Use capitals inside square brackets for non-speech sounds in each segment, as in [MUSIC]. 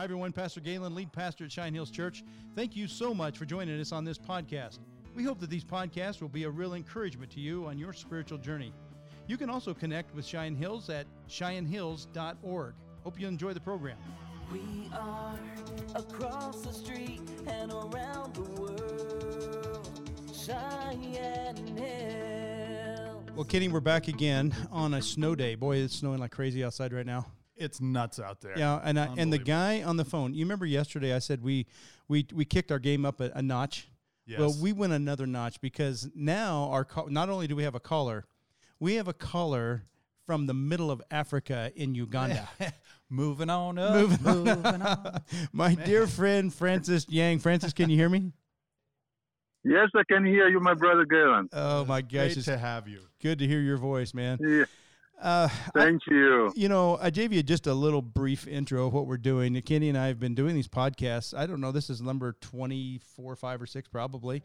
Hi, everyone. Pastor Galen, lead pastor at Shine Hills Church. Thank you so much for joining us on this podcast. We hope that these podcasts will be a real encouragement to you on your spiritual journey. You can also connect with Shine Hills at shinehills.org. Hope you enjoy the program. We are across the street and around the world. Cheyenne Hill. Well, Kenny, we're back again on a snow day. Boy, it's snowing like crazy outside right now. It's nuts out there. Yeah, and I, and the guy on the phone. You remember yesterday? I said we we we kicked our game up a, a notch. Well, we went another notch because now our call, not only do we have a caller, we have a caller from the middle of Africa in Uganda. [LAUGHS] Moving on up. Moving moving on. [LAUGHS] My dear friend Francis Yang. Francis, can you hear me? Yes, I can hear you, my brother Galen. Oh my gosh, Great it's to have you. good to hear your voice, man. Yeah, Uh, thank you. you know, I gave you just a little brief intro of what we're doing. Kenny and I have been doing these podcasts. I don't know, this is number 24, 5, or 6 probably.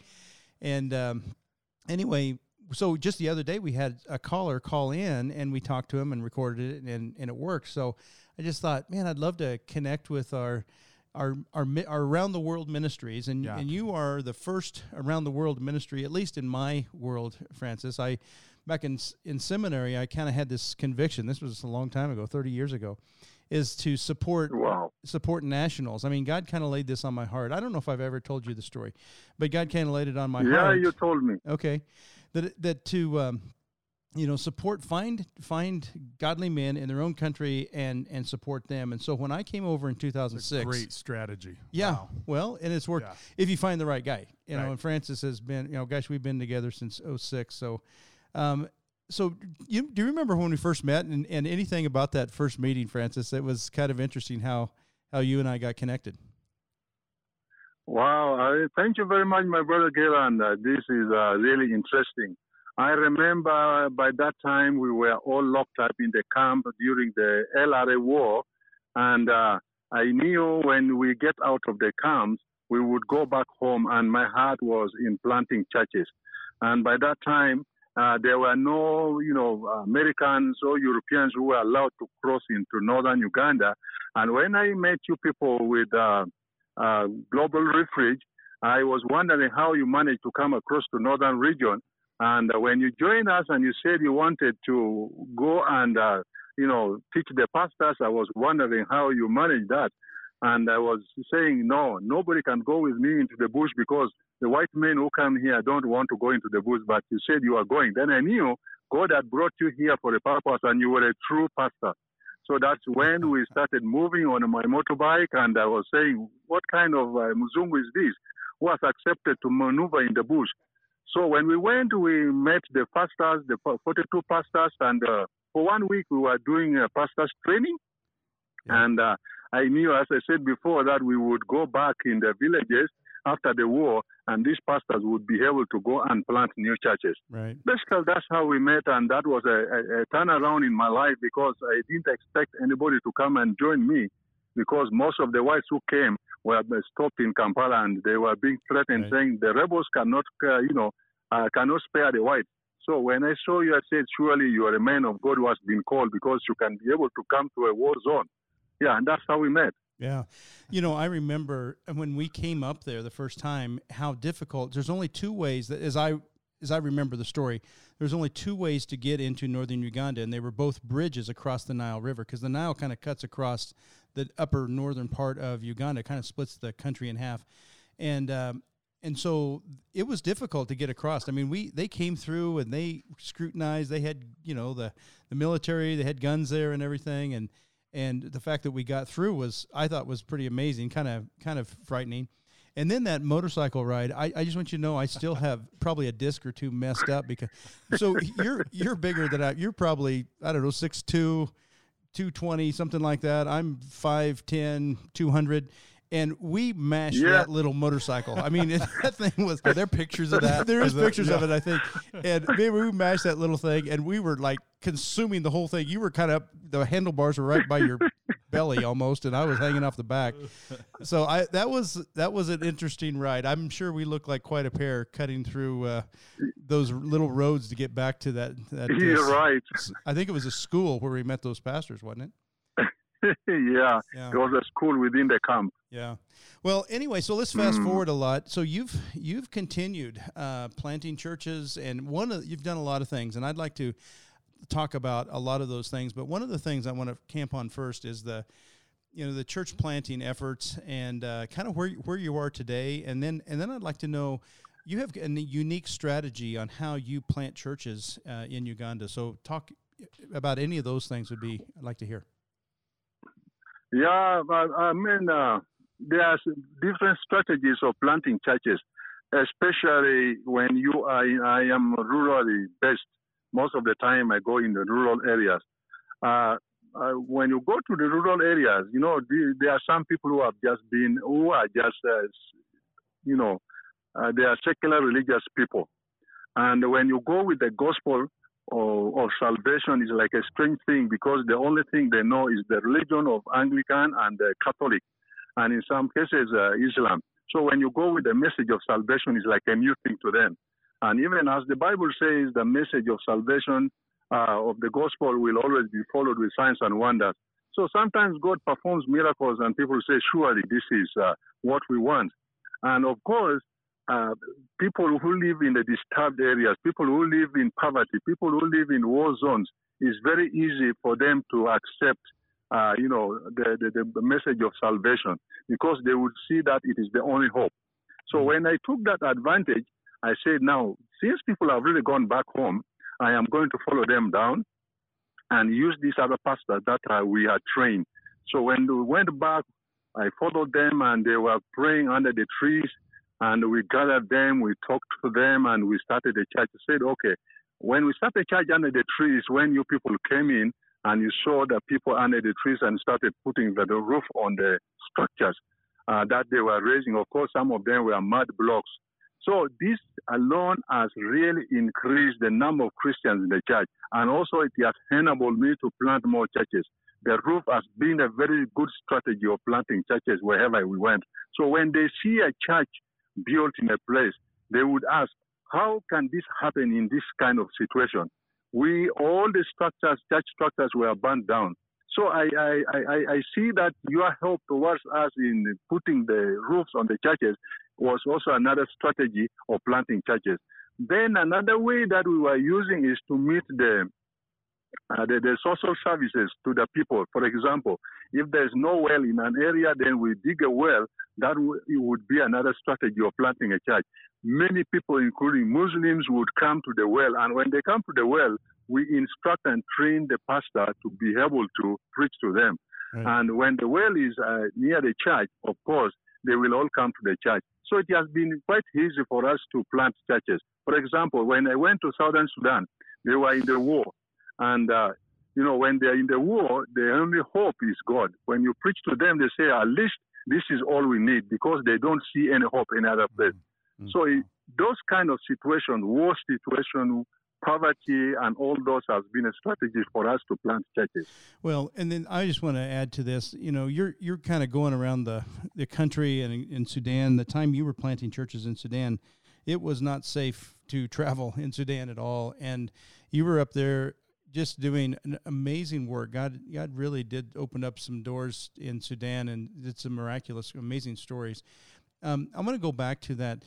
And um, anyway, so just the other day we had a caller call in and we talked to him and recorded it and, and it worked. So I just thought, man, I'd love to connect with our our our, our around the world ministries and Yeah. and you are the first around the world ministry at least in my world Francis I back in in seminary I kind of had this conviction this was a long time ago 30 years ago is to support Wow. support nationals I mean God kind of laid this on my heart I don't know if I've ever told you the story but God kind of laid it on my Yeah, heart Yeah, you told me. okay that that to um, you know support find find godly men in their own country and and support them and so when i came over in 2006 Great strategy. yeah Wow. well and it's worked Yeah. if you find the right guy you know and francis has been you know gosh we've been together since 06 so um so you do you remember when we first met and, and anything about that first meeting francis it was kind of interesting how how you and i got connected Wow. I, thank you very much, my brother Galen. Uh, this is uh, really interesting. I remember by that time we were all locked up in the camp during the LRA war, and uh, I knew when we get out of the camps, we would go back home, and my heart was in planting churches. And by that time, uh, there were no, you know, Americans or Europeans who were allowed to cross into northern Uganda. And when I met you people with uh, uh, Global Refuge, I was wondering how you managed to come across to northern region. And uh, when you joined us and you said you wanted to go and, uh, you know, teach the pastors, I was wondering how you managed that. And I was saying, no, nobody can go with me into the bush because the white men who come here don't want to go into the bush. But you said you are going. Then I knew God had brought you here for a purpose and you were a true pastor. So that's when we started moving on my motorbike, and I was saying, what kind of uh, Mzungu is this? Who has accepted to maneuver in the bush? So when we went, we met the pastors, the 42 pastors, and uh, for one week we were doing a pastors training. Yeah. And uh, I knew, as I said before, that we would go back in the villages after the war, and these pastors would be able to go and plant new churches. Right. Basically that's how we met and that was a, a, a turnaround in my life because i didn't expect anybody to come and join me because most of the whites who came were stopped in kampala and they were being threatened Right. saying the rebels cannot uh, you know uh, cannot spare the whites. So when i saw you i said surely you are a man of god who has been called because you can be able to come to a war zone yeah and that's how we met Yeah. You know, I remember when we came up there the first time how difficult there's only two ways that as I as I remember the story, there's only two ways to get into northern Uganda and they were both bridges across the Nile River because the Nile kind of cuts across the upper northern part of Uganda, kind of splits the country in half. And um and so it was difficult to get across. I mean, we they came through and they scrutinized. They had you know the the military. They had guns there and everything. And and the fact that we got through was I thought was pretty amazing, kind of kind of frightening. And then that motorcycle ride, I, I just want you to know I still have probably a disc or two messed up because so you're you're bigger than I you're probably I don't know 6'2", 220, something like that. I'm 5'10", 200 and we mashed Yeah. that little motorcycle. I mean, [LAUGHS] that thing was. Are there pictures of that? There is pictures of it, I think. And maybe we mashed that little thing, and we were like consuming the whole thing. You were kind of the handlebars were right by your [LAUGHS] belly almost, and I was hanging off the back. So I that was that was an interesting ride. I'm sure we looked like quite a pair cutting through uh, those little roads to get back to that. that [LAUGHS] uh, right. I think it was a school where we met those pastors, wasn't it? [LAUGHS] yeah, Yeah. it was a school within the camp. Yeah. Well, anyway, so let's fast Mm. forward a lot. So you've you've continued uh, planting churches, and one of you've done a lot of things, and I'd like to talk about a lot of those things. But one of the things I want to camp on first is the you know the church planting efforts and uh, kind of where you- where you are today, and then and then I'd like to know. You have a unique strategy on how you plant churches uh, in Uganda. So, talk about any of those things would be I'd like to hear. Yeah, but I mean, uh, there are different strategies of planting churches, especially when you are. In, I am rurally based. Most of the time, I go in the rural areas. Uh, uh, when you go to the rural areas, you know, the, there are some people who have just been, who are just, uh, you know, uh, they are secular religious people. And when you go with the gospel of, of salvation, is like a strange thing because the only thing they know is the religion of Anglican and uh, Catholic, and in some cases uh, Islam. So when you go with the message of salvation, it's like a new thing to them. And even as the Bible says, the message of salvation uh, of the gospel will always be followed with signs and wonders. So sometimes God performs miracles, and people say, "Surely this is uh, what we want." And of course, uh, people who live in the disturbed areas, people who live in poverty, people who live in war zones, it's very easy for them to accept, uh, you know, the, the, the message of salvation because they would see that it is the only hope. So when I took that advantage, I said, now, since people have really gone back home, I am going to follow them down and use these other pastors that uh, we had trained. So when we went back, I followed them and they were praying under the trees and we gathered them, we talked to them and we started a church. We said, okay, when we started church under the trees, when you people came in and you saw the people under the trees and started putting the, the roof on the structures uh, that they were raising, of course, some of them were mud blocks. So this alone has really increased the number of Christians in the church, and also it has enabled me to plant more churches. The roof has been a very good strategy of planting churches wherever we went. So when they see a church built in a place, they would ask, how can this happen in this kind of situation? We all the structures, church structures, were burned down. So I, I, I, I see that your help towards us in putting the roofs on the churches was also another strategy of planting churches. Then another way that we were using is to meet the uh, the, the social services to the people. For example, if there's no well in an area, then we dig a well. That w- it would be another strategy of planting a church. Many people, including Muslims, would come to the well, and when they come to the well, we instruct and train the pastor to be able to preach to them. Right. And when the well is uh, near the church, of course, they will all come to the church. So it has been quite easy for us to plant churches. For example, when I went to Southern Sudan, they were in the war. And, uh, you know, when they're in the war, the only hope is God. When you preach to them, they say, at least this is all we need because they don't see any hope in other place. Mhm. So it, those kind of situations, war situation, poverty, and all those has been a strategy for us to plant churches. Well, and then I just want to add to this. You know, you're you're kind of going around the the country and in Sudan. The time you were planting churches in Sudan, it was not safe to [LAUGHS] travel in Sudan at all, and you were up there just doing an amazing work. God, God really did open up some doors in Sudan and did some miraculous, amazing stories. Um, I'm going to go back to that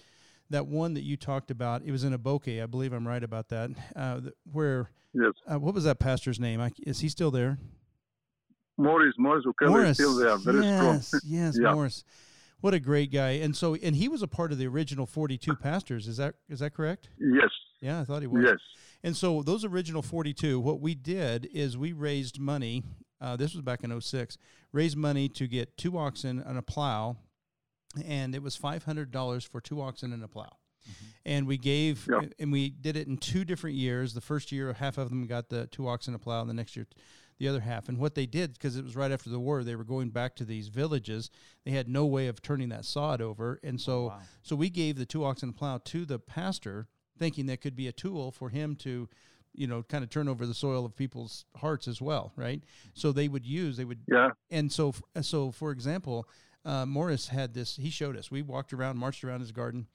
that one that you talked about. It was in Aboke, I believe I'm right about that. Uh, where Yes. uh, what was that pastor's name? I, is he still there? Morris, Morris Ukele is still there, very yes, strong. [LAUGHS] yes, Yeah. Morris. What a great guy. And so, and he was a part of the original 42 pastors. Is that is that correct? Yes, Yeah, I thought he was. yes. And so, those original 42, what we did is we raised money. Uh, this was back in 06. Raised money to get two oxen and a plow, and it was $500 for two oxen and a plow. And we gave, and we did it in two different years. The first year, half of them got the two oxen and a plow, and the next year, the other half. And what they did, because it was right after the war, they were going back to these villages. They had no way of turning that sod over, and so wow. so we gave the two oxen and plow to the pastor, thinking that could be a tool for him to, you know, kind of turn over the soil of people's hearts as well, right? So they would use, they would, Yeah, and so so for example, uh, Morris had this. He showed us. We walked around, marched around his garden,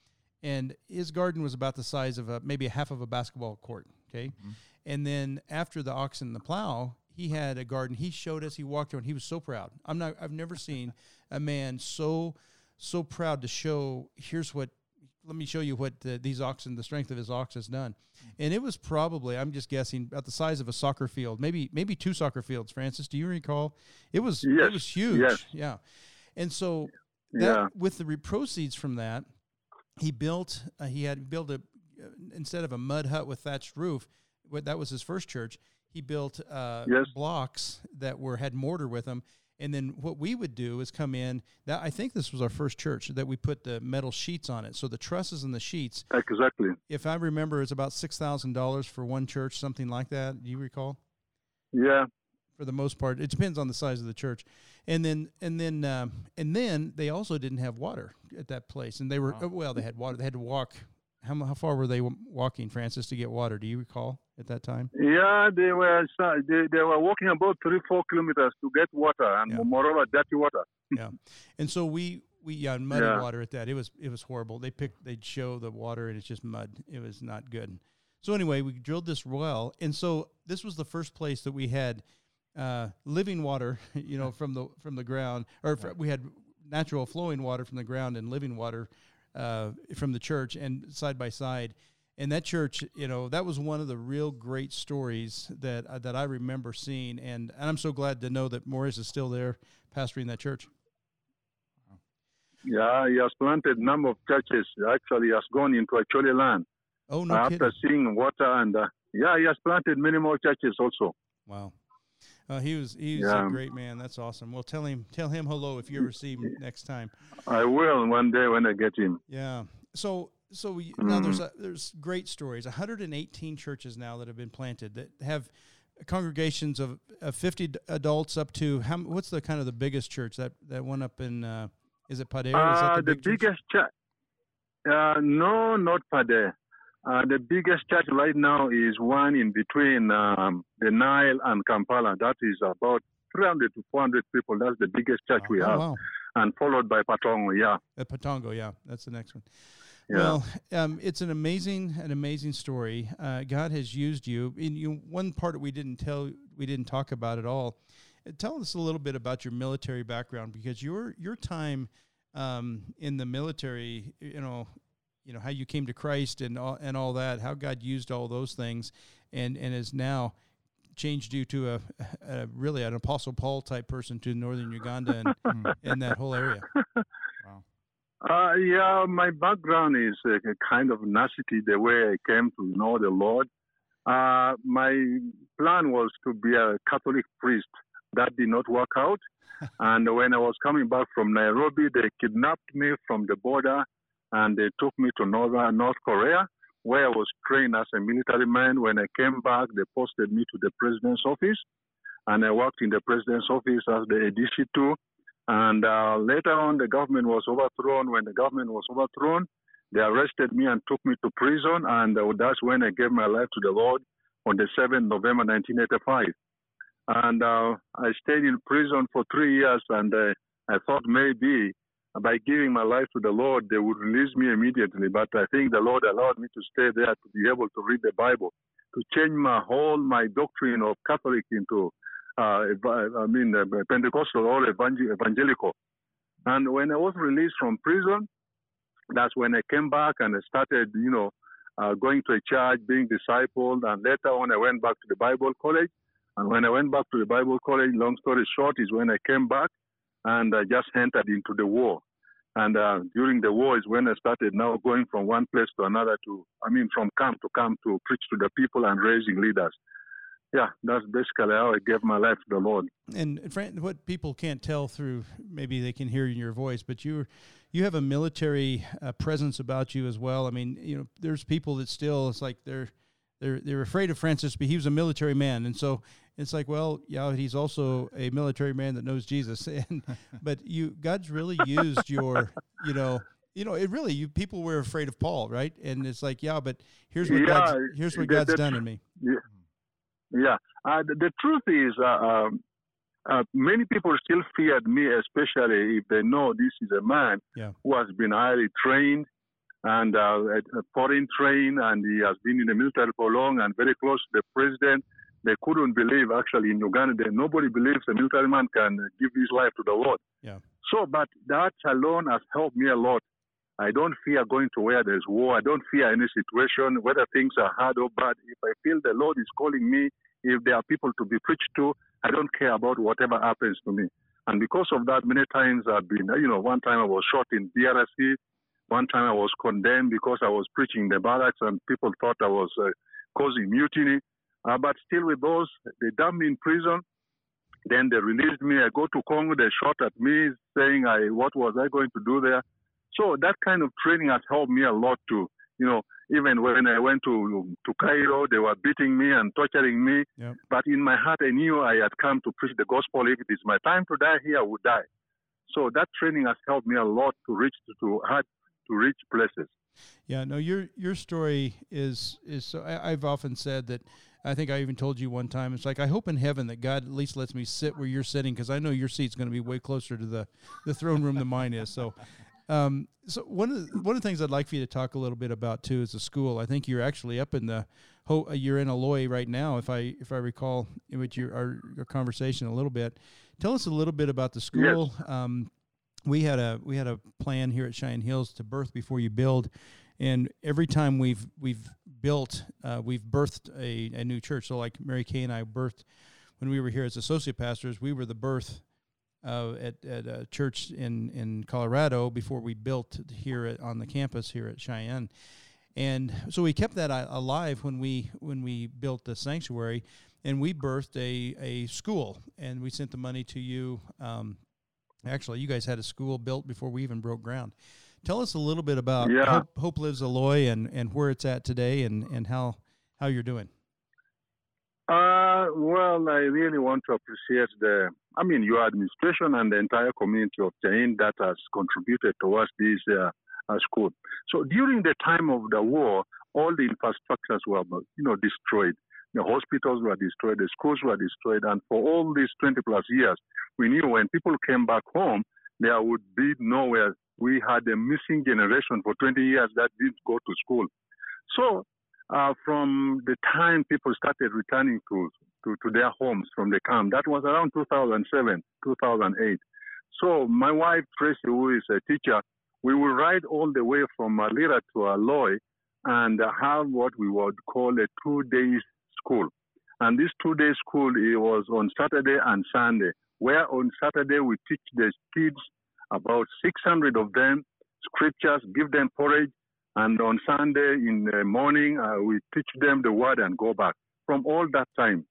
and his garden was about the size of a maybe a half of a basketball court. Okay, and then after the oxen and the plow, he had a garden. He showed us. He walked around. He was so proud. I'm not. I've never seen [LAUGHS] a man so so proud to show. Here's what. Let me show you what uh, these oxen, the strength of his ox, has done. And it was probably, I'm just guessing, about the size of a soccer field, maybe maybe two soccer fields. Francis, do you recall? It was Yes, it was huge. yes. Yeah. And so that, Yeah. with the proceeds from that, he built. Uh, he had built a uh, instead of a mud hut with thatched roof. What that was his first church. He built uh, Yes. blocks that were had mortar with them. And then what we would do is come in. That I think this was our first church that we put the metal sheets on it. So the trusses and the sheets. Exactly. If I remember, it's about six thousand dollars for one church, something like that. Do you recall? Yeah. for the most part. It depends on the size of the church, and then and then um, and then they also didn't have water at that place, and they were uh, well, they had water. They had to walk. How how far were they walking, Francis, to get water? Do you recall at that time? Yeah, they were they, they were walking about three four kilometers to get water and Yeah. moreover dirty water. [LAUGHS] yeah, and so we we yeah muddy Yeah. water at that. It was it was horrible. They picked they'd show the water and it's just mud. It was not good. So anyway, we drilled this well, and so this was the first place that we had uh, living water, [LAUGHS] you know, from the from the ground, or fr- we had natural flowing water from the ground and living water uh, from the church, and side by side. And that church, you know, that was one of the real great stories that uh, that I remember seeing, and, and I'm so glad to know that Morris is still there, pastoring that church. Yeah, he has planted a number of churches. Actually, he has gone into Acholi land Oh no after kidding! seeing water and uh, yeah, he has planted many more churches also. Wow. Uh, he was he's Yeah. a great man. That's awesome. Well, tell him tell him hello if you ever see him next time. I will one day when I get him. Yeah. So so we, now there's Mm-hmm. a, there's great stories. 118 churches now that have been planted that have congregations of, of 50 adults up to how what's the kind of the biggest church that that one up in uh, is it Pader? is that Uh, the, the big biggest church. Uh, no, not Pader. Uh, the biggest church right now is one in between um, the Nile and Kampala. That is about 300 to 400 people. That's the biggest church we Oh, have, wow. and followed by Patongo. Yeah, At Patongo, yeah, that's the next one. Yeah. Well, um, it's an amazing, an amazing story. Uh, God has used you. In you, one part we didn't tell, we didn't talk about at all. Uh, Tell us a little bit about your military background because your your time um, in the military, you know, you know how you came to Christ and all, and all that, how God used all those things, and and has now changed you to a, a really an Apostle Paul type person to northern Uganda and, [LAUGHS] and that whole area. Uh, yeah, my background is a, a kind of nasty the way I came to know the Lord. Uh, my plan was to be a Catholic priest. That did not work out. [LAUGHS] and when I was coming back from Nairobi, they kidnapped me from the border and they took me to Northern North Korea, where I was trained as a military man. When I came back, they posted me to the president's office, and I worked in the president's office as the ADC2. And uh, later on, the government was overthrown. When the government was overthrown, they arrested me and took me to prison. And uh, that's when I gave my life to the Lord on the 7th November 1985. And uh, I stayed in prison for three years. And uh, I thought maybe by giving my life to the Lord, they would release me immediately. But I think the Lord allowed me to stay there to be able to read the Bible, to change my whole my doctrine of Catholic into uh, I mean, uh, Pentecostal or evangelical. And when I was released from prison, that's when I came back and I started, you know, uh, going to a church, being discipled. And later on, I went back to the Bible college. And when I went back to the Bible college, long story short, is when I came back and I just entered into the war. And uh, during the war is when I started now going from one place to another to, I mean, from camp to camp to preach to the people and raising leaders. Yeah, that's basically how I gave my life to the Lord. and Fran, what people can't tell through maybe they can hear in your voice, but you you have a military uh, presence about you as well. I mean, you know, there's people that still it's like they're they're they're afraid of Francis, but he was a military man, and so it's like, well, yeah, he's also a military man that knows Jesus, [LAUGHS] and but you God's really used your you know. You know, it really you people were afraid of Paul, right? And it's like, yeah, but here's what Yeah, God's, here's what God's done in me. Yeah. Uh, the, the truth is, uh, um, uh, many people still feared me, especially if they know this is a man Yeah. who has been highly trained and uh, foreign trained, and he has been in the military for long and very close to the president. they couldn't believe actually in Uganda nobody believes a military man can give his life to the Lord. Yeah. So, but that alone has helped me a lot. I don't fear going to where there's war. I don't fear any situation, whether things are hard or bad. If I feel the Lord is calling me, if there are people to be preached to, I don't care about whatever happens to me. And because of that, many times I've been, you know, one time I was shot in DRC. One time I was condemned because I was preaching the barracks and people thought I was uh, causing mutiny. Uh, but still with those, they dumped me in prison. Then they released me. I go to Congo. They shot at me, saying, "I what was I going to do there?" So that kind of training has helped me a lot to, you know, even when I went to to Cairo, they were beating me and torturing me. Yep. But in my heart, I knew I had come to preach the gospel. If it is my time to die here, I would die. So that training has helped me a lot to reach to hard to reach places. Yeah, no, your your story is is. So I, I've often said that. I think I even told you one time. It's like I hope in heaven that God at least lets me sit where you're sitting because I know your seat's going to be way closer to the the throne room than mine is. So, um, so one of the, one of the things I'd like for you to talk a little bit about too is the school. I think you're actually up in the ho- you're in Aloi right now, if I if I recall with your our, your conversation a little bit. Tell us a little bit about the school. Um, we had a we had a plan here at Cheyenne Hills to birth before you build, and every time we've we've built, uh, we've birthed a, a new church. So like Mary Kay and I birthed when we were here as associate pastors, we were the birth uh, at at a church in in Colorado before we built here at, on the campus here at Cheyenne. And so we kept that alive when we when we built the sanctuary, and we birthed a, a school, and we sent the money to you. Um, actually, you guys had a school built before we even broke ground. Tell us a little bit about Yeah. Hope, Hope Lives Aloi and, and where it's at today, and, and how how you're doing. Uh, well, I really want to appreciate the, I mean, your administration and the entire community of Jain that has contributed towards this uh, uh, school. So during the time of the war, all the infrastructures were, you know, destroyed. The hospitals were destroyed, the schools were destroyed, and for all these 20 plus years, we knew when people came back home, there would be nowhere. We had a missing generation for 20 years that didn't go to school. So uh, from the time people started returning to, to, to their homes from the camp, that was around 2007, 2008. So my wife, Tracy, who is a teacher, we will ride all the way from Malira to Aloi and have what we would call a two days school. And this two day school it was on Saturday and Sunday, where on Saturday we teach the kids about 600 of them scriptures, give them porridge, and on Sunday in the morning uh, we teach them the word and go back. From all that time,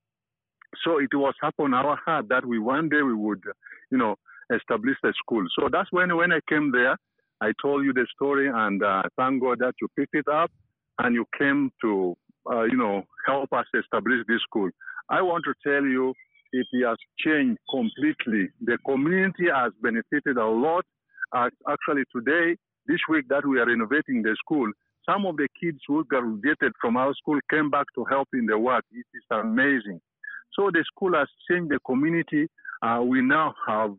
so it was upon our heart that we one day we would, you know, establish the school. So that's when when I came there, I told you the story, and uh, thank God that you picked it up and you came to, uh, you know, help us establish this school. I want to tell you, it has changed completely. The community has benefited a lot. Uh, actually, today, this week that we are renovating the school, some of the kids who graduated from our school came back to help in the work. It is amazing. So the school has changed the community. Uh, we now have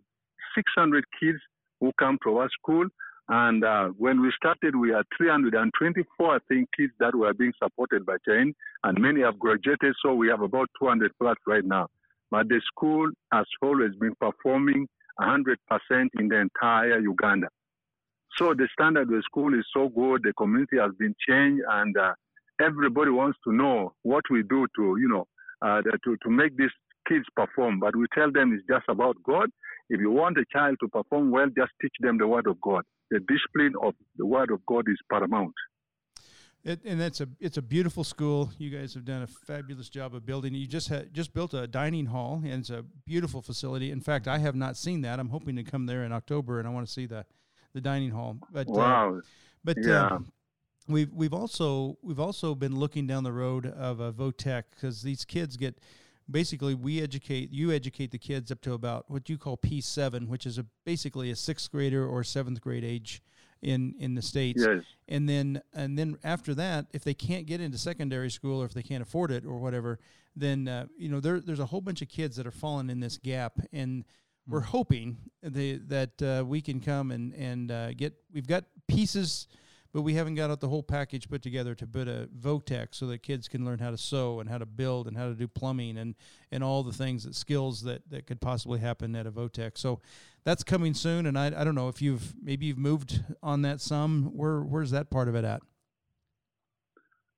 600 kids who come to our school. And uh, when we started, we had 324, I think, kids that were being supported by Chain, and many have graduated. So we have about 200 plus right now. But the school has always been performing 100% in the entire Uganda. So the standard of the school is so good. The community has been changed, and uh, everybody wants to know what we do to, you know, uh, to to make these kids perform. But we tell them it's just about God. If you want a child to perform well, just teach them the word of God. The discipline of the word of God is paramount. It, and that's a it's a beautiful school. You guys have done a fabulous job of building. You just had just built a dining hall, and it's a beautiful facility. In fact, I have not seen that. I'm hoping to come there in October, and I want to see the the dining hall. But uh, Wow. but Yeah. uh, we've we've also we've also been looking down the road of a Votech because these kids get basically we educate you educate the kids up to about what you call P seven, which is a basically a sixth grader or seventh grade age in in the states. Yes. and then and then after that if they can't get into secondary school or if they can't afford it or whatever then uh, you know there, there's a whole bunch of kids that are falling in this gap. And we're hoping they, that uh, we can come and and uh, get we've got pieces but we haven't got out the whole package put together to put a Votech so that kids can learn how to sew and how to build and how to do plumbing and and all the things that skills that that could possibly happen at a Votech. So that's coming soon, and I I don't know if you've maybe you've moved on that some. Where where's that part of it at?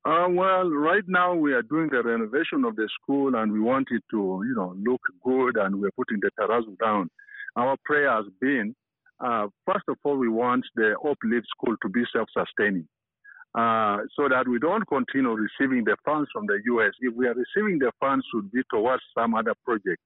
Uh, well, right now we are doing the renovation of the school and we want it to, you know, look good and we're putting the terrazzo down. Our prayer has been, uh, first of all, we want the Uplift School to be self-sustaining. Uh, so that we don't continue receiving the funds from the U.S. If we are receiving the funds, should be towards some other project.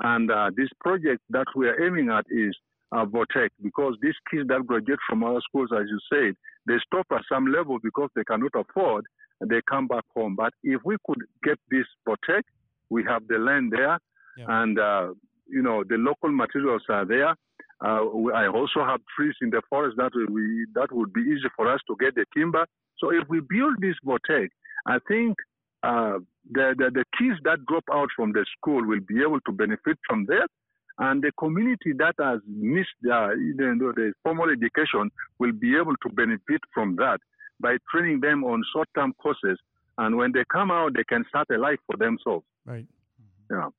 And uh, this project that we are aiming at is uh, Votech, because these kids that graduate from our schools, as you said, they stop at some level because they cannot afford and they come back home. But if we could get this Votech, we have the land there, yeah. and uh, you know the local materials are there. Uh, I also have trees in the forest that we that would be easy for us to get the timber. So if we build this Votech, I think uh, the, the, the kids that drop out from the school will be able to benefit from that, and the community that has missed uh, the, the formal education will be able to benefit from that by training them on short-term courses, and when they come out, they can start a life for themselves. Right. Yeah.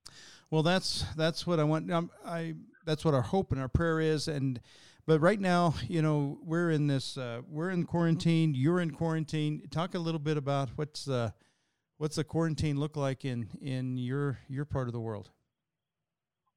Well, that's that's what I want. Um, I that's what our hope and our prayer is, and but right now, you know, we're in this. Uh, we're in quarantine. You're in quarantine. Talk a little bit about what's uh, what's the quarantine look like in in your your part of the world.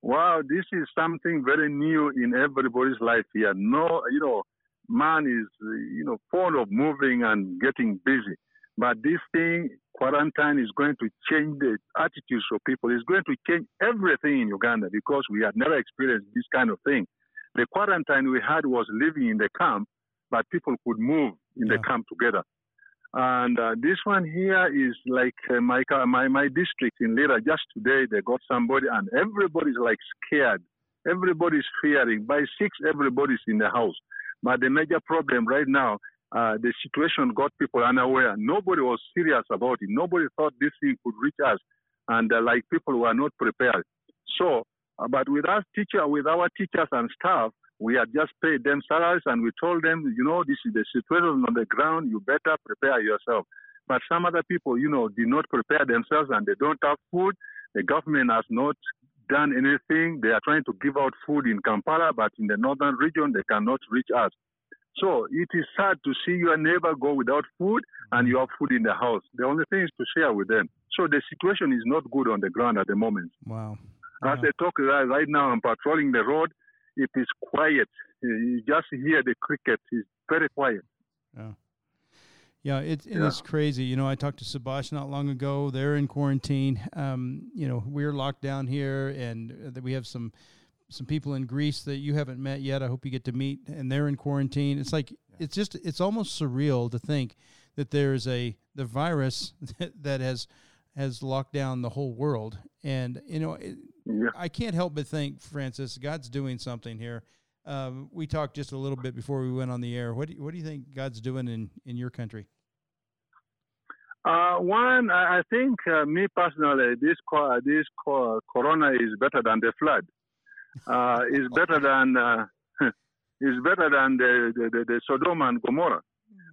Wow, this is something very new in everybody's life here. No, you know, man is, you know, fond of moving and getting busy. But this thing, quarantine, is going to change the attitudes of people. It's going to change everything in Uganda because we had never experienced this kind of thing. The quarantine we had was living in the camp, but people could move in yeah. the camp together. And uh, this one here is like uh, my, my my district in Lira. Just today they got somebody, and everybody's like scared. Everybody's fearing. By six, everybody's in the house. But the major problem right now, uh, the situation got people unaware. Nobody was serious about it. Nobody thought this thing could reach us, and uh, like people were not prepared. So, uh, but with us teacher, with our teachers and staff, we had just paid them salaries, and we told them, you know, this is the situation on the ground. You better prepare yourself. But some other people, you know, did not prepare themselves, and they don't have food. The government has not done anything. They are trying to give out food in Kampala, but in the northern region, they cannot reach us. So it is sad to see your neighbor go without food and you have food in the house. The only thing is to share with them. So the situation is not good on the ground at the moment. Wow. As I talk right now, I'm patrolling the road. It is quiet. You just hear the cricket. It's very quiet. Yeah. Yeah, it's yeah. it's crazy. You know, I talked to Sabash not long ago. They're in quarantine. Um, you know, we're locked down here, and uh, we have some some people in Greece that you haven't met yet. I hope you get to meet, and they're in quarantine. It's like it's just it's almost surreal to think that there's a the virus [LAUGHS] that, that has has locked down the whole world, and you know, it, yeah. I can't help but think, Francis, God's doing something here. Um, we talked just a little bit before we went on the air. What do you, what do you think God's doing in in your country? Uh, one, I think uh, me personally, this this corona is better than the flood. Uh, is better than uh, [LAUGHS] is better than the, the, the, Sodom and Gomorrah.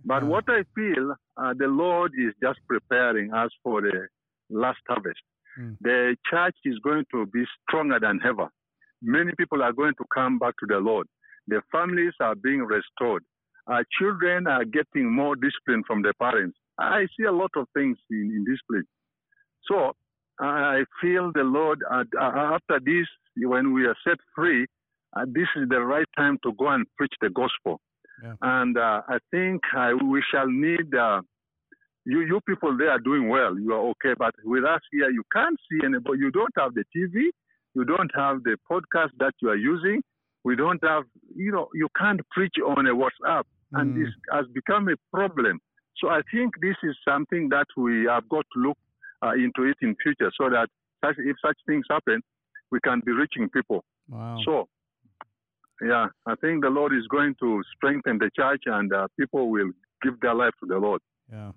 But what I feel, uh, the Lord is just preparing us for the last harvest. Mm. The church is going to be stronger than ever. Many people are going to come back to the Lord. The families are being restored. Our children are getting more discipline from their parents. I see a lot of things in, in this place. So I feel the Lord, uh, after this, when we are set free, uh, this is the right time to go and preach the gospel. Yeah. And uh, I think uh, we shall need uh, you. You people there are doing well. You are okay, but with us here, you can't see anybody. You don't have the TV. You don't have the podcast that you are using. We don't have. You know, you can't preach on a WhatsApp, mm. and this has become a problem. So I think this is something that we have got to look uh, into it in future so that if such things happen, we can be reaching people. Wow. So, yeah, I think the Lord is going to strengthen the church and uh, people will give their life to the Lord. Yeah.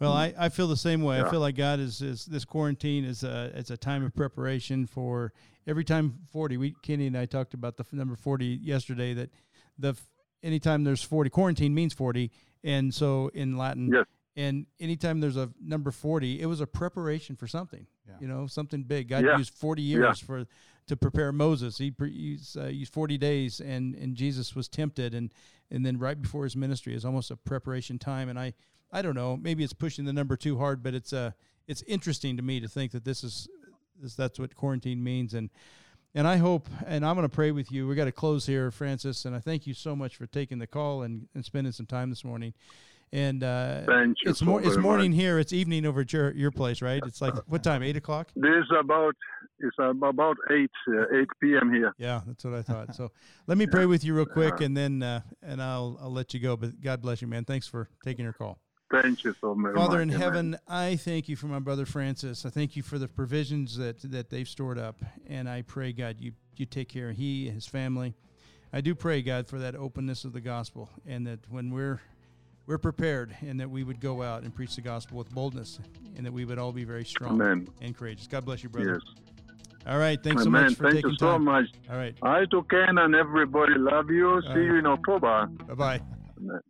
Well, I, I feel the same way. Yeah. I feel like God is, is this quarantine is a it's a time of preparation for every time forty. We Kenny and I talked about the number forty yesterday. That the anytime there's forty quarantine means forty and so in Latin. Yes. And anytime there's a number 40, it was a preparation for something, Yeah. you know, something big. God Yeah. used 40 Yeah. years for to prepare Moses. He pre- used, uh, used 40 days, and and Jesus was tempted, and and then right before his ministry is almost a preparation time. And I I don't know, maybe it's pushing the number too hard, but it's uh it's interesting to me to think that this is this, that's what quarantine means, and and I hope, and I'm going to pray with you. We got to close here, Francis, and I thank you so much for taking the call and, and spending some time this morning. And uh, it's more it's morning much. here. It's evening over at your your place, right? It's like what time? Eight o'clock. This about it's about eight uh, eight p.m. here. Yeah, that's what I thought. So [LAUGHS] let me pray with you real quick, and then uh, and I'll I'll let you go. But God bless you, man. Thanks for taking your call. Thank you so much. Father in heaven, I thank you for my brother Francis. I thank you for the provisions that that they've stored up, and I pray God you you take care of he and his family. I do pray God for that openness of the gospel, and that when we're we're prepared, and that we would go out and preach the gospel with boldness, and that we would all be very strong Amen. and courageous. God bless you, brother. Yes. All right, thanks so much for Thank taking you so time. much. All right, I to Ken and everybody love you. See right. you in October. bye bye. Amen.